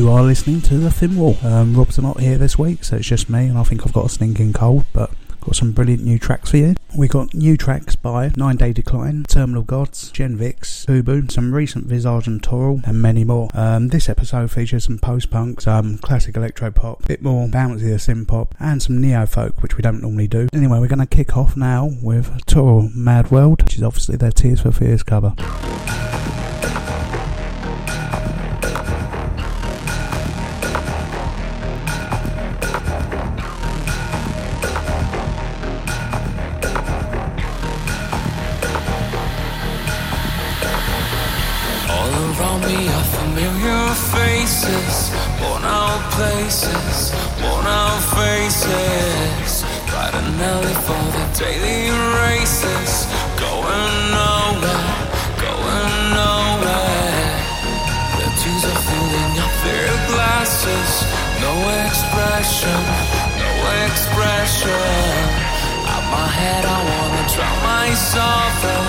You are listening to The Thin Wall. Um, Rob's not here this week, so it's just me, and I think I've got a stinking cold, but got some brilliant new tracks for you. We got new tracks by Nine Day Decline, Terminal Gods, Gen Vix, Fubu, some recent Visage and Torul, and many more. Um, this episode features some post punk, some classic electro pop, a bit more bouncier synth pop, and some neo folk, which we don't normally do. Anyway, we're going to kick off now with Torul Mad World, which is obviously their Tears for Fears cover. And for the daily races, going nowhere, going nowhere. The tears are filling up their glasses, no expression, no expression. Out my head, I wanna drown my sorrow.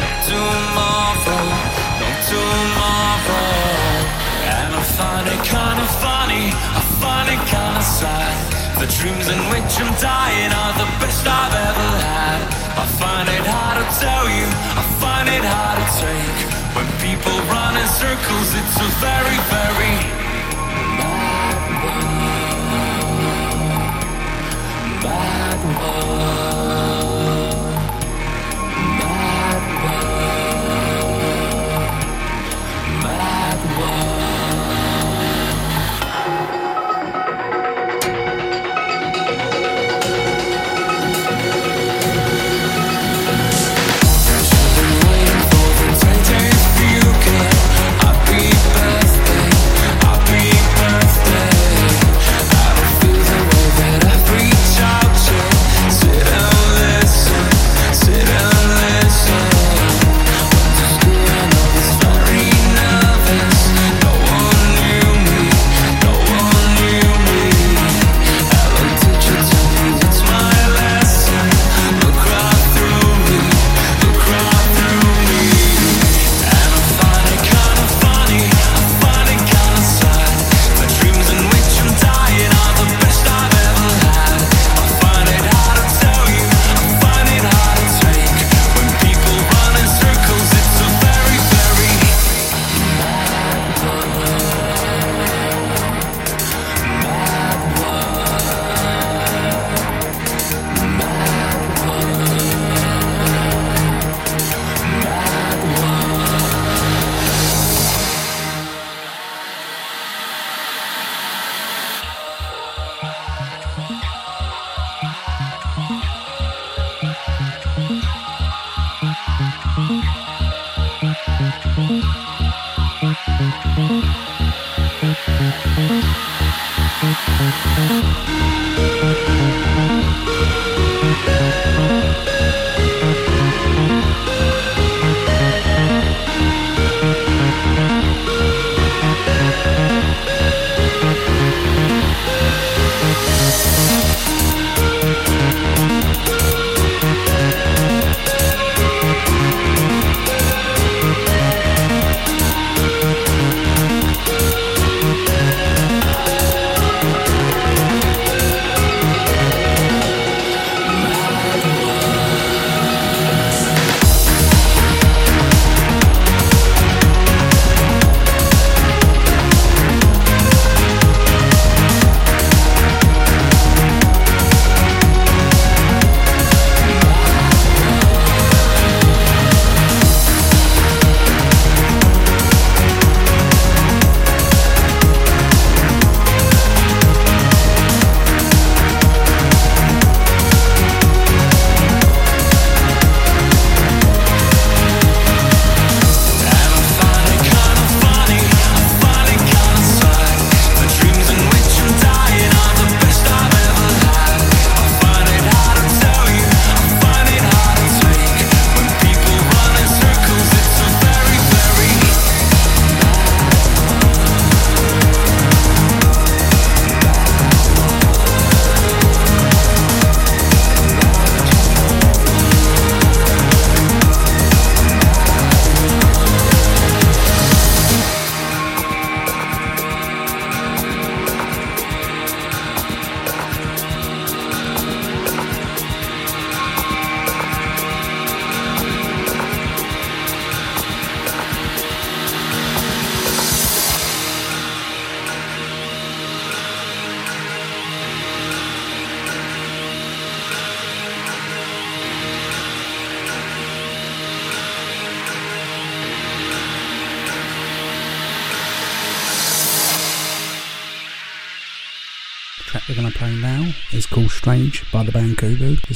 No tomorrow, no tomorrow. And I find it kinda funny, I find it kinda sad. The dreams in which I'm dying are the best I've ever had. I find it hard to tell you, I find it hard to take. When people run in circles, it's a very, very bad world. Bad world.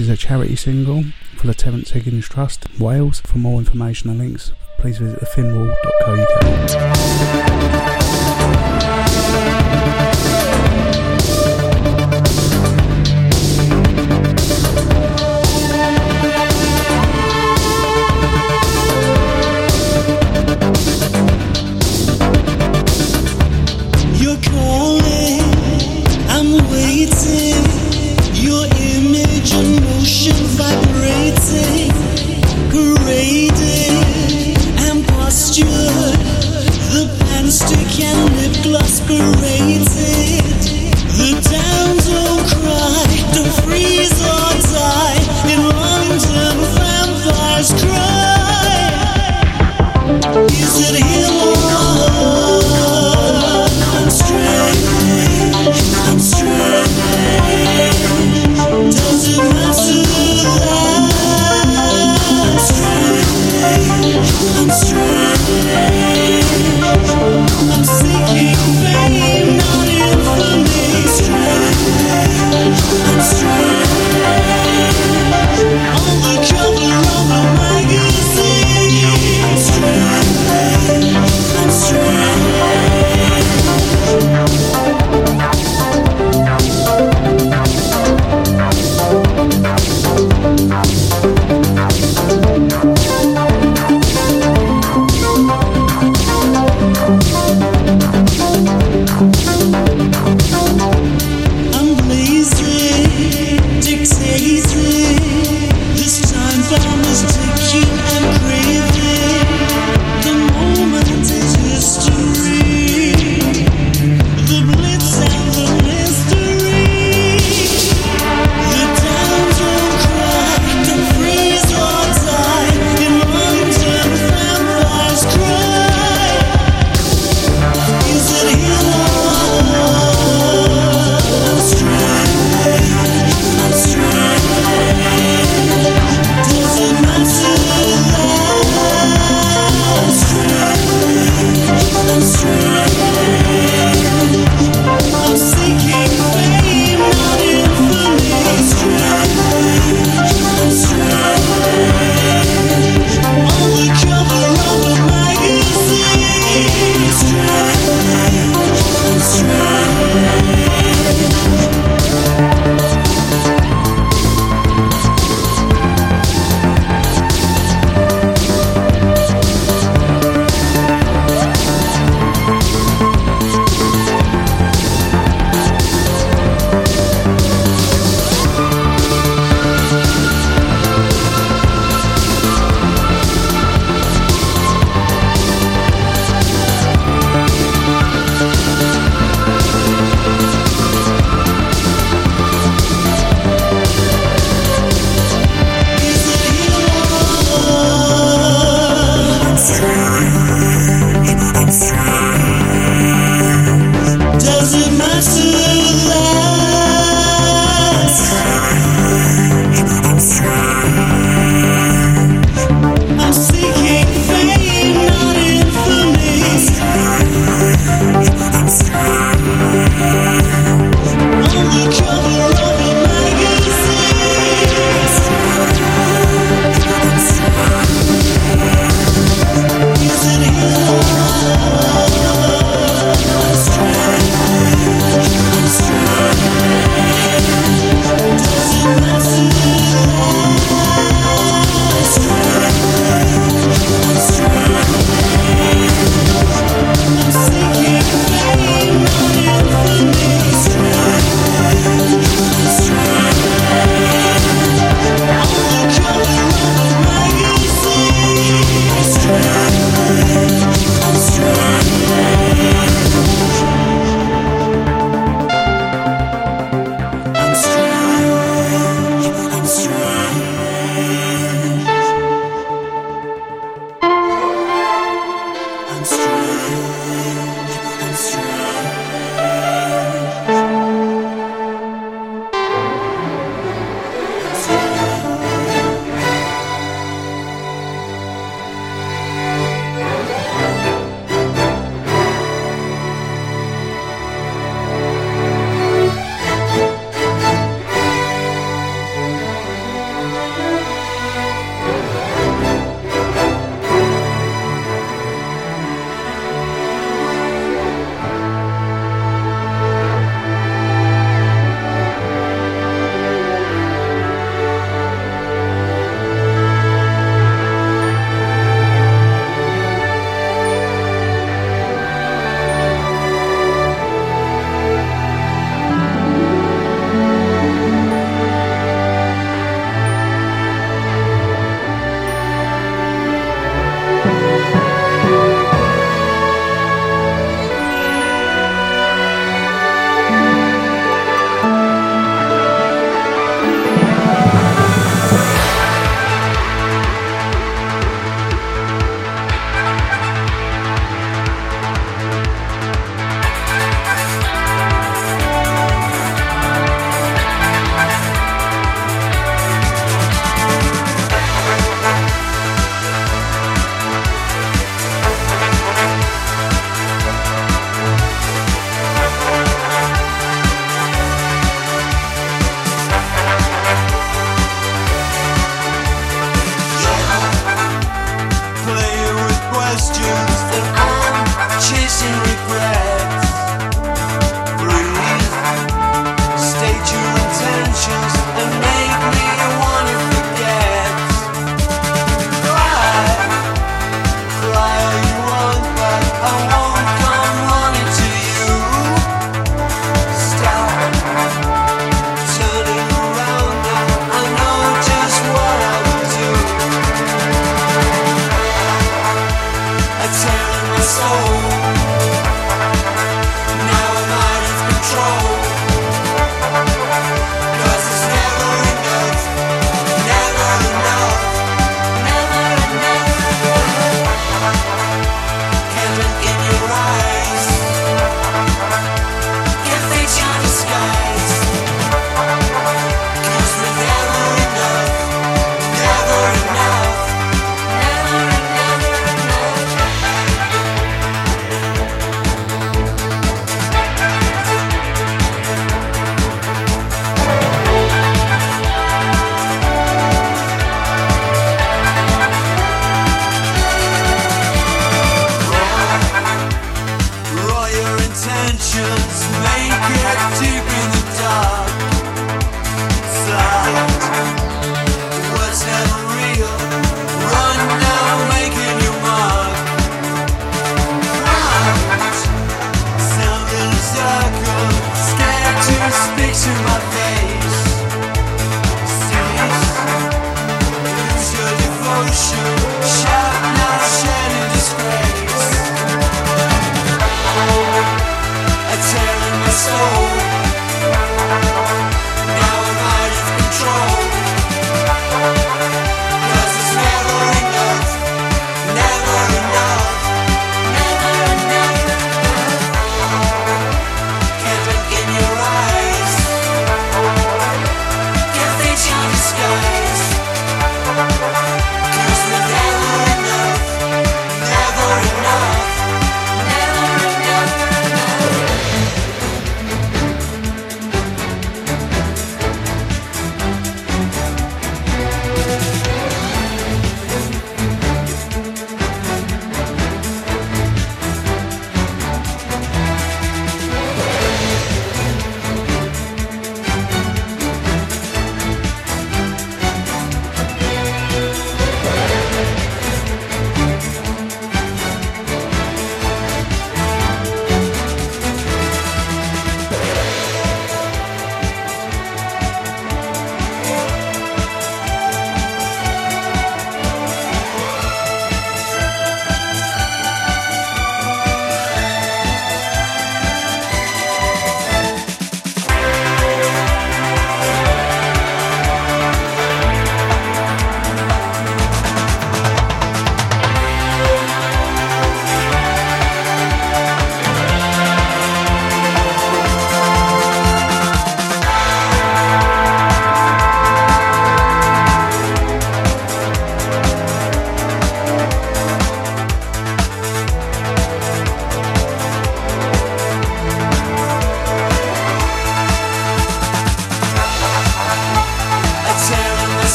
This is a charity single for the Terence Higgins Trust, Wales. For more information and links, please visit thethinwall.co.uk.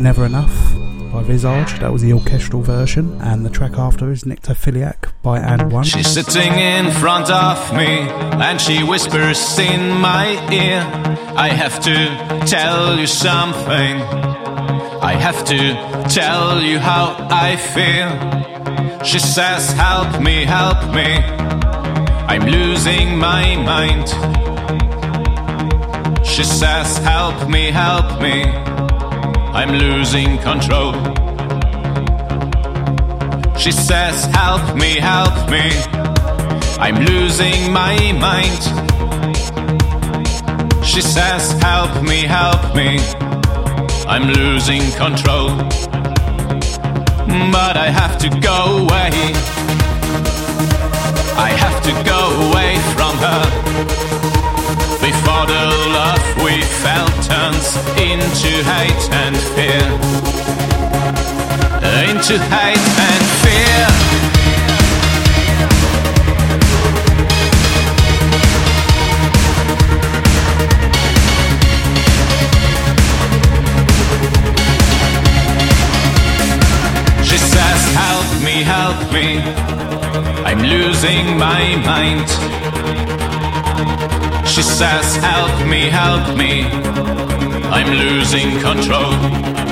Never Enough by Visage, that was the orchestral version, and the track after is Nectophiliac by And One. She's sitting in front of me and she whispers in my ear, I have to tell you something. I have to tell you how I feel. She says, Help me, help me. I'm losing my mind. She says, Help me, help me. I'm losing control. She says, Help me, help me. I'm losing my mind. She says, Help me, help me. I'm losing control. But I have to go away. I have to go away from her. Before the love we felt turns into hate and fear. Into hate and fear. She says, Help me, help me. I'm losing my mind. She says, Help me, help me. I'm losing control.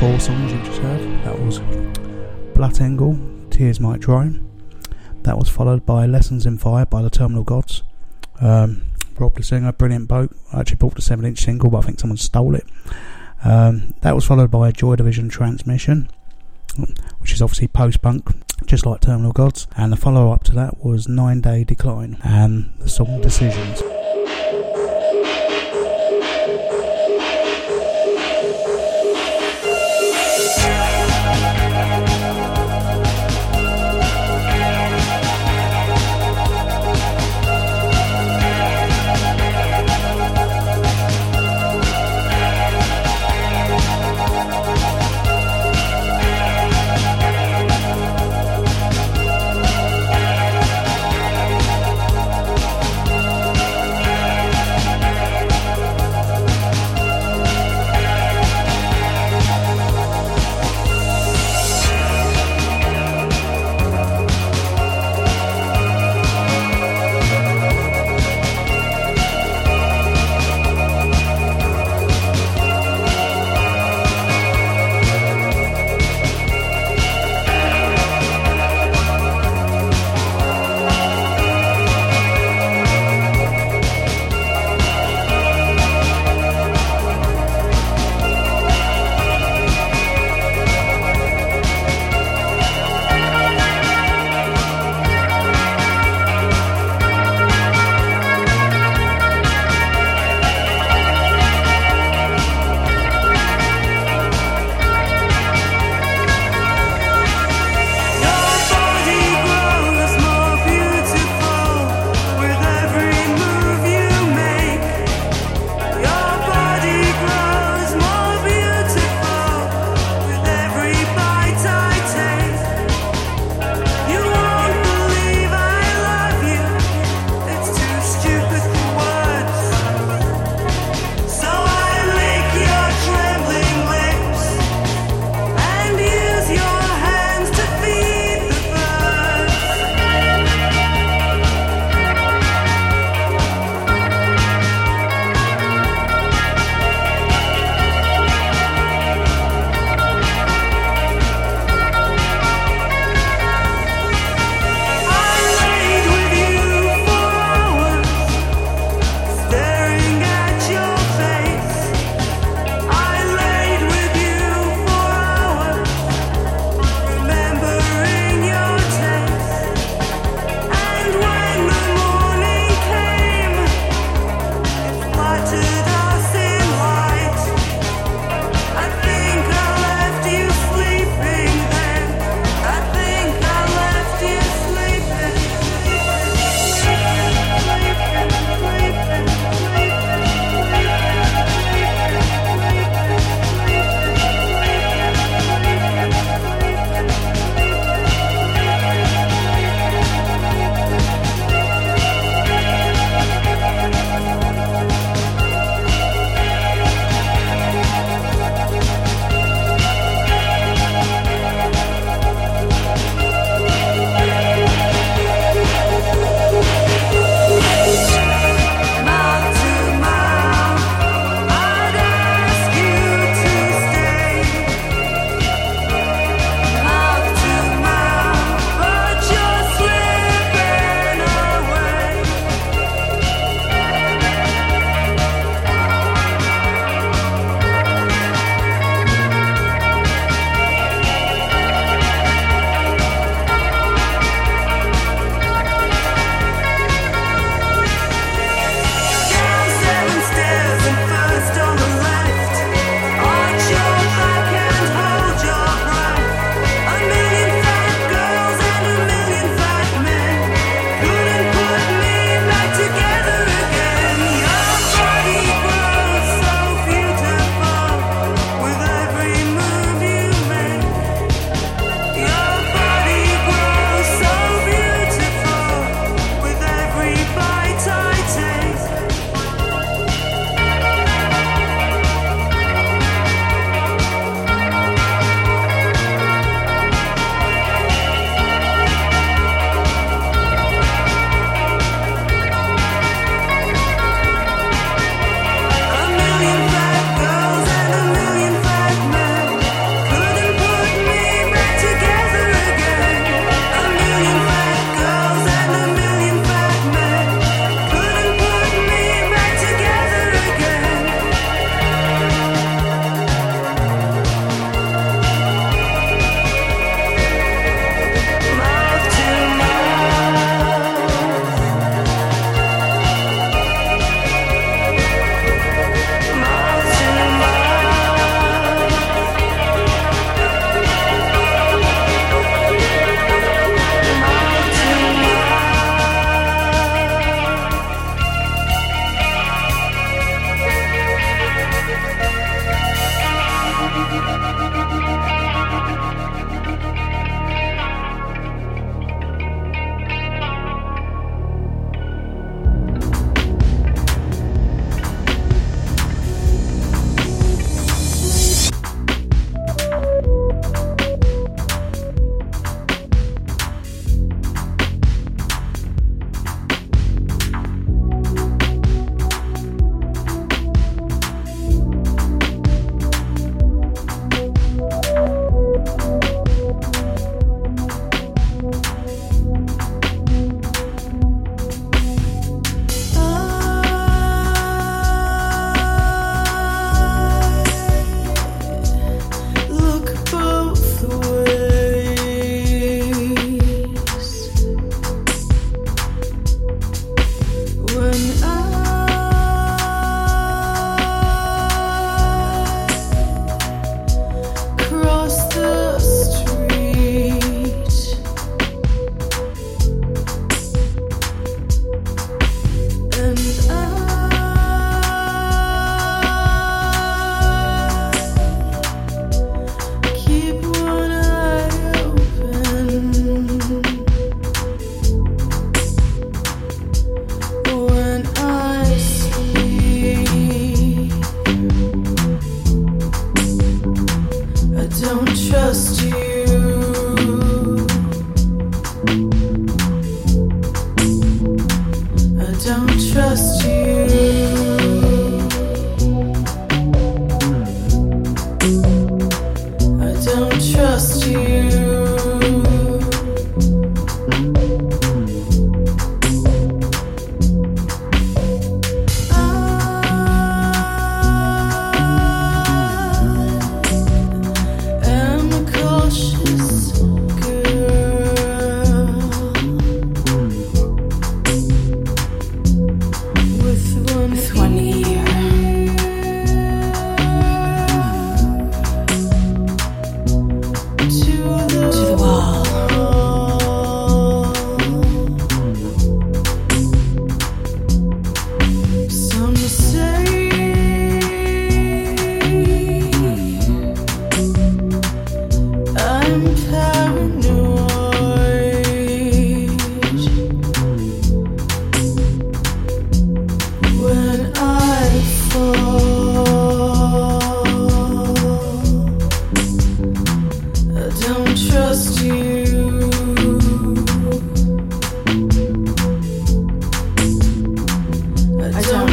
Four songs you've just heard, that was Blood Angle, Tears Might Dry. That was followed by Lessons in Fire by the Terminal Gods. Um, Rob the Singer, Brilliant Boat. I actually bought the 7 inch single, but I think someone stole it. Um, that was followed by Joy Division Transmission, which is obviously post punk, just like Terminal Gods. And the follow up to that was Nine Day Decline and the song Decisions.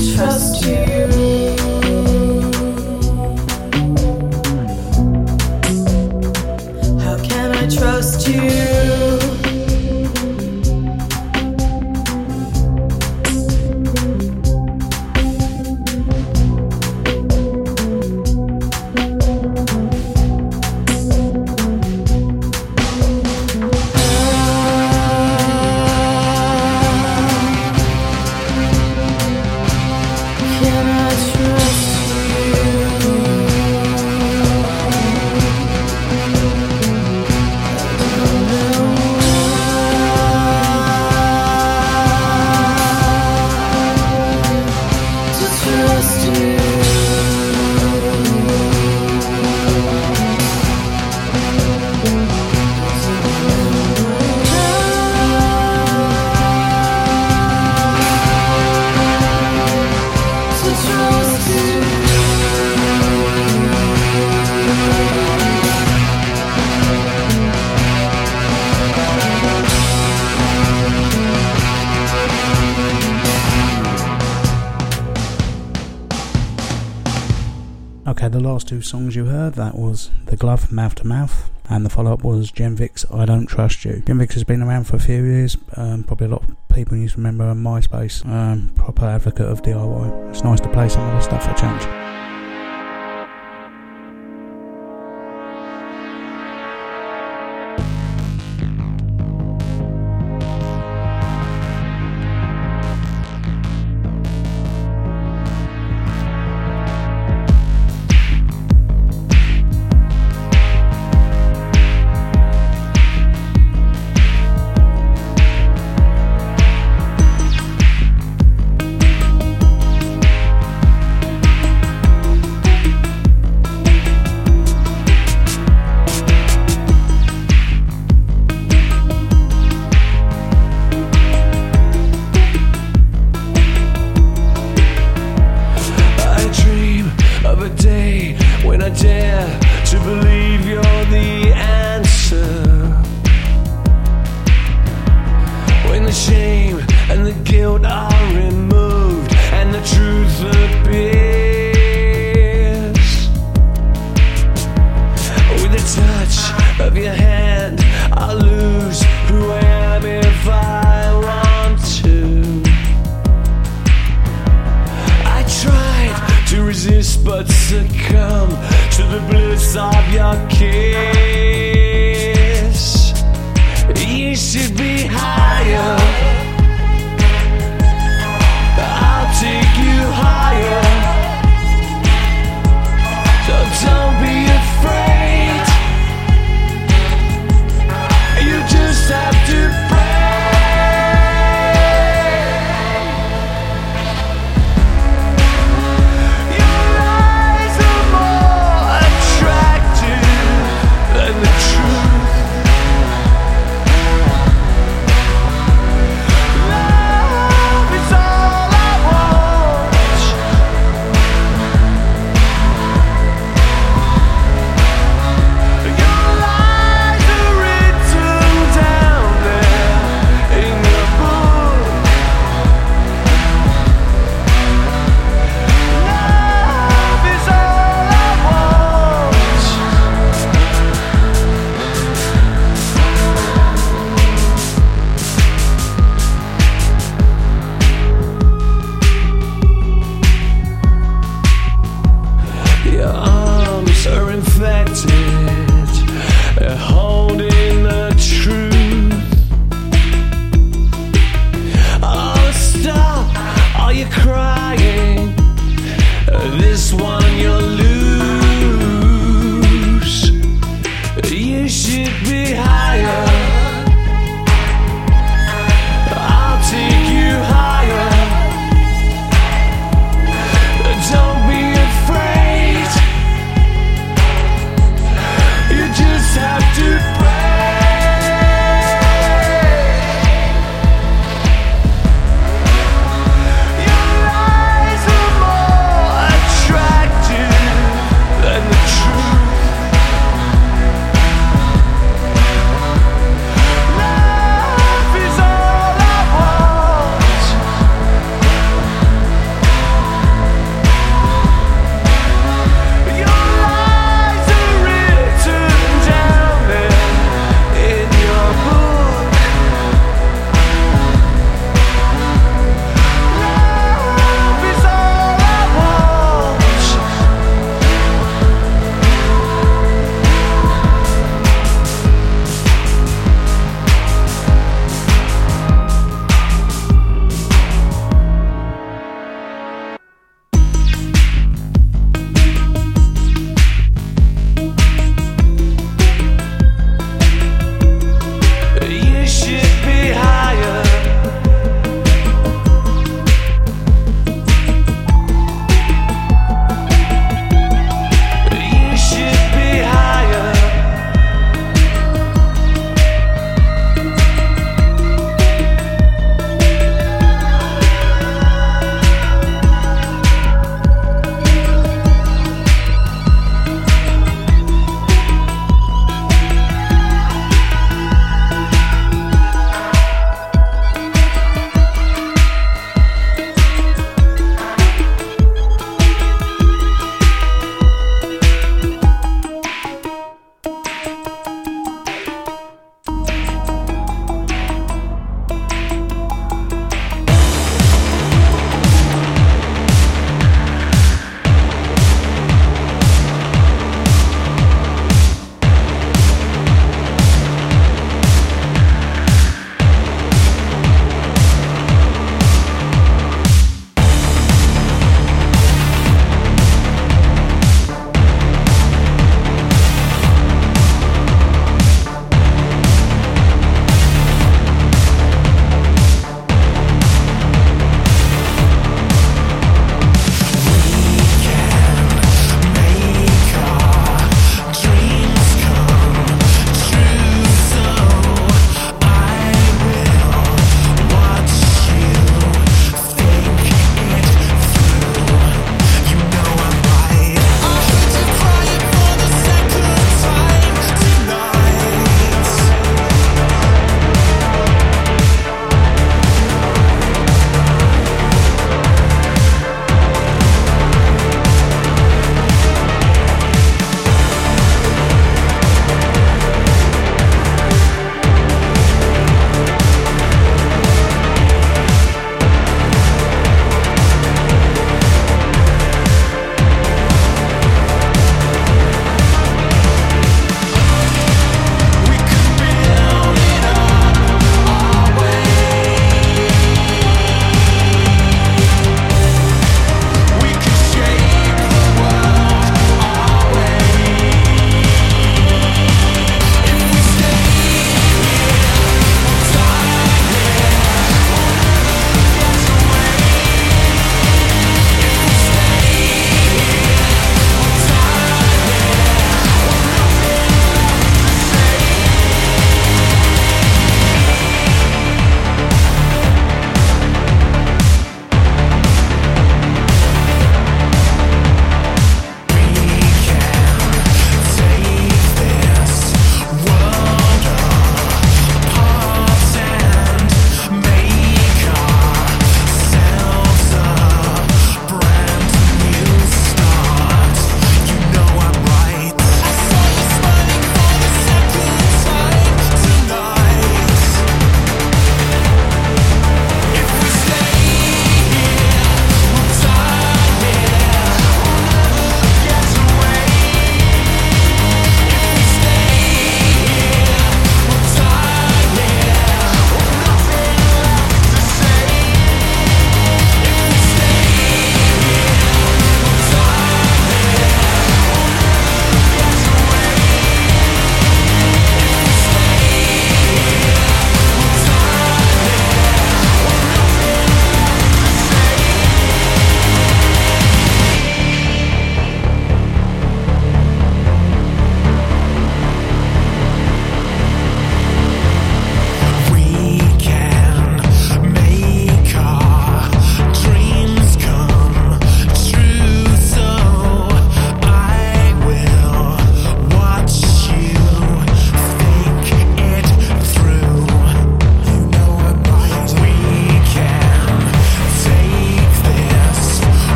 trust you. two songs you heard. That was The Glove, Mouth to Mouth, and the follow up was Gen Vix, I Don't Trust You. Gen Vix has been around for a few years, um, probably a lot of people used to remember MySpace. Um, proper advocate of DIY. It's nice to play some of the stuff for change.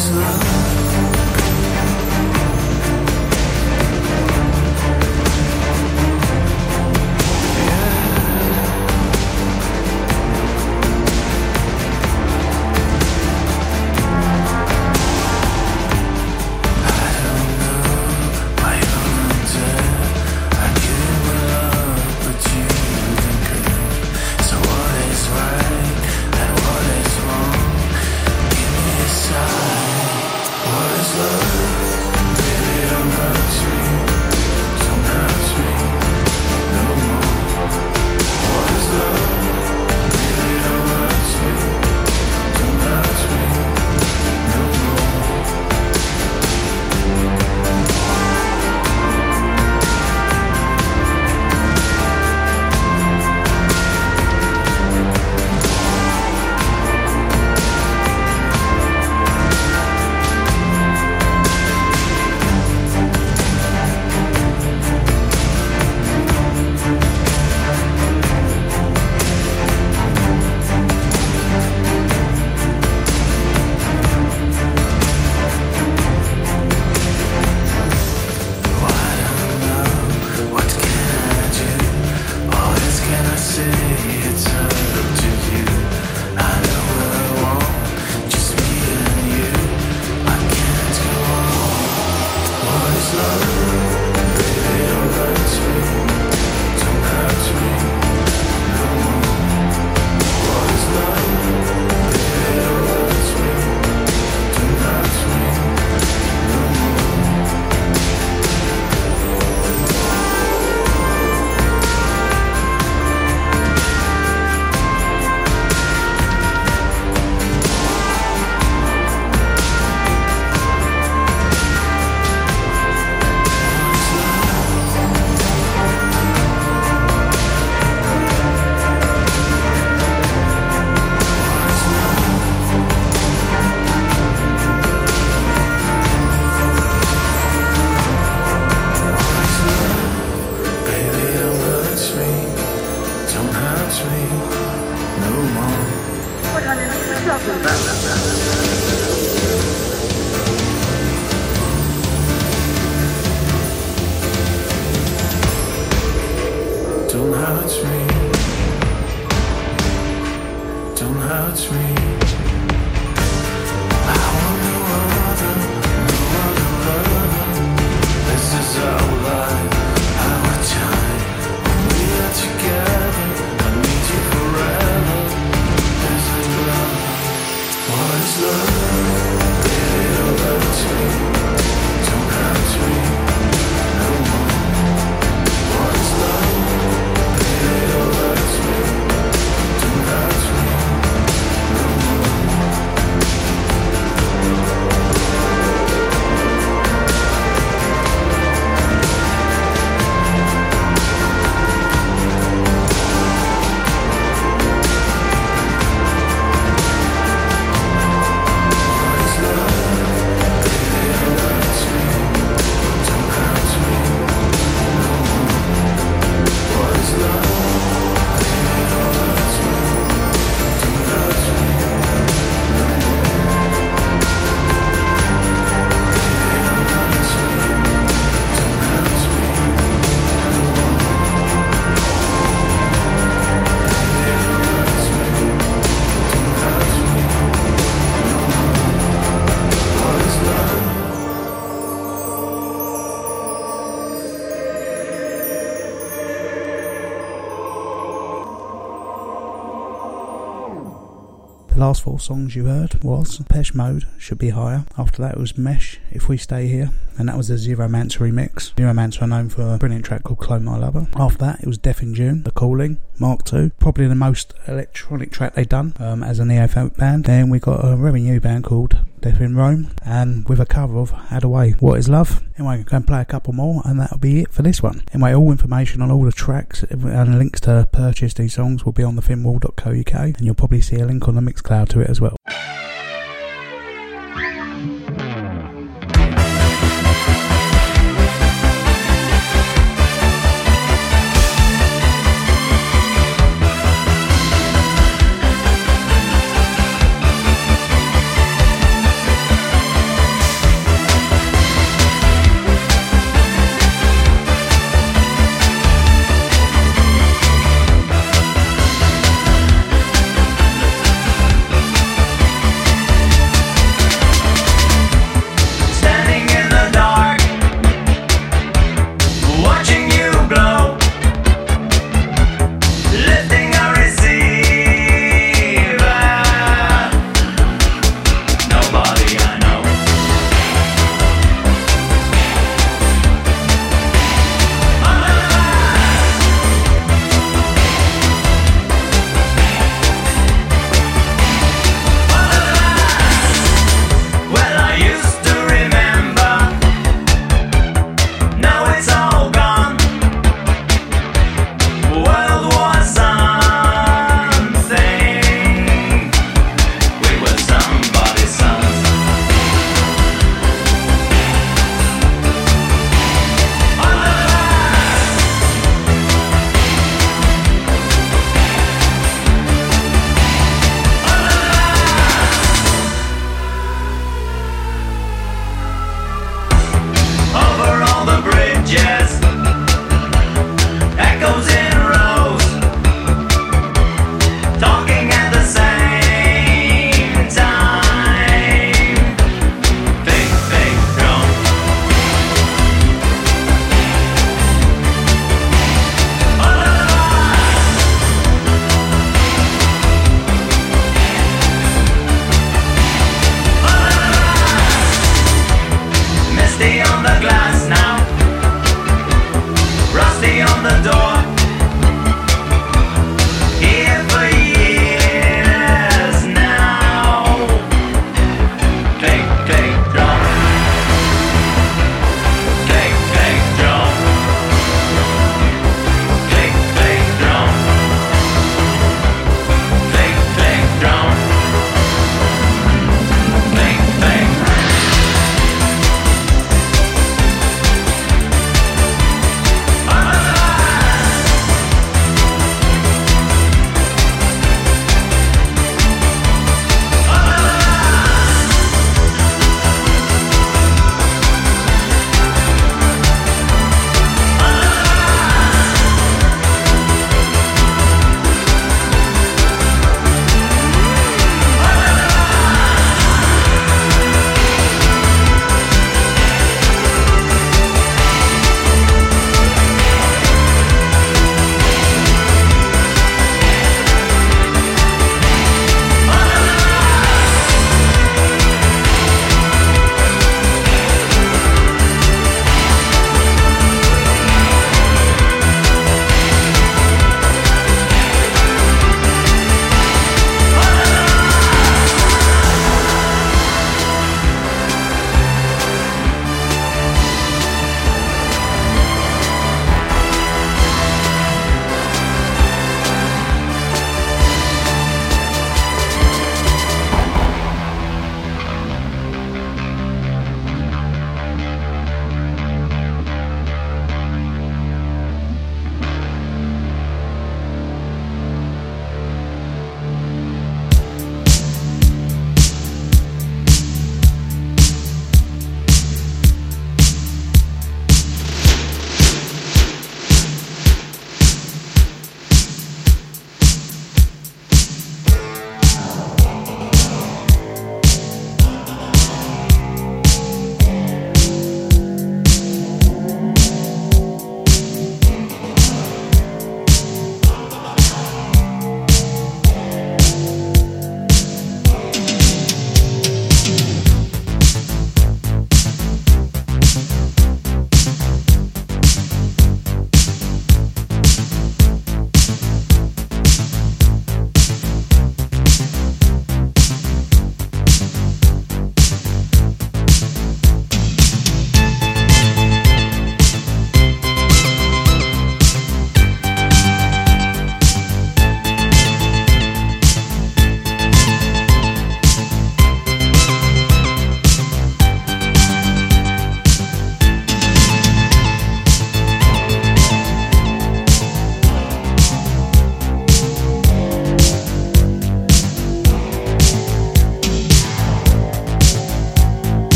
is love. Don't hurt me. last four songs you heard was Depeche Mode, Should Be Higher. After that, it was Mesh, If We Stay Here, and that was the Zeromancer remix. Zeromancer are known for a brilliant track called Clone My Lover. After that, it was Death in June, The Calling, Mark II, probably the most electronic track they've done um, as a neo-folk band. Then we got a revenue band called Death in Rome, and with a cover of Haddaway, What Is Love. Anyway, going to play a couple more, and that'll be it for this one. Anyway, all information on all the tracks and links to purchase these songs will be on thethinwall.co.uk, and you'll probably see a link on the Mixcloud to it as well.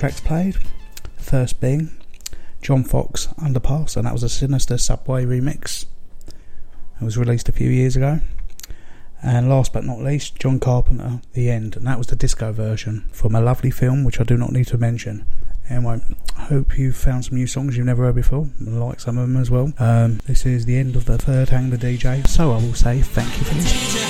Tracks played. First being John Foxx Underpass, and that was a Sinister Subway remix. It was released a few years ago. And last but not least, John Carpenter, The End, and that was the disco version from a lovely film which I do not need to mention. Anyway, I hope you've found some new songs you've never heard before, and like some of them as well. Um, this is the end of the third Hang the DJ, so I will say thank you for listening.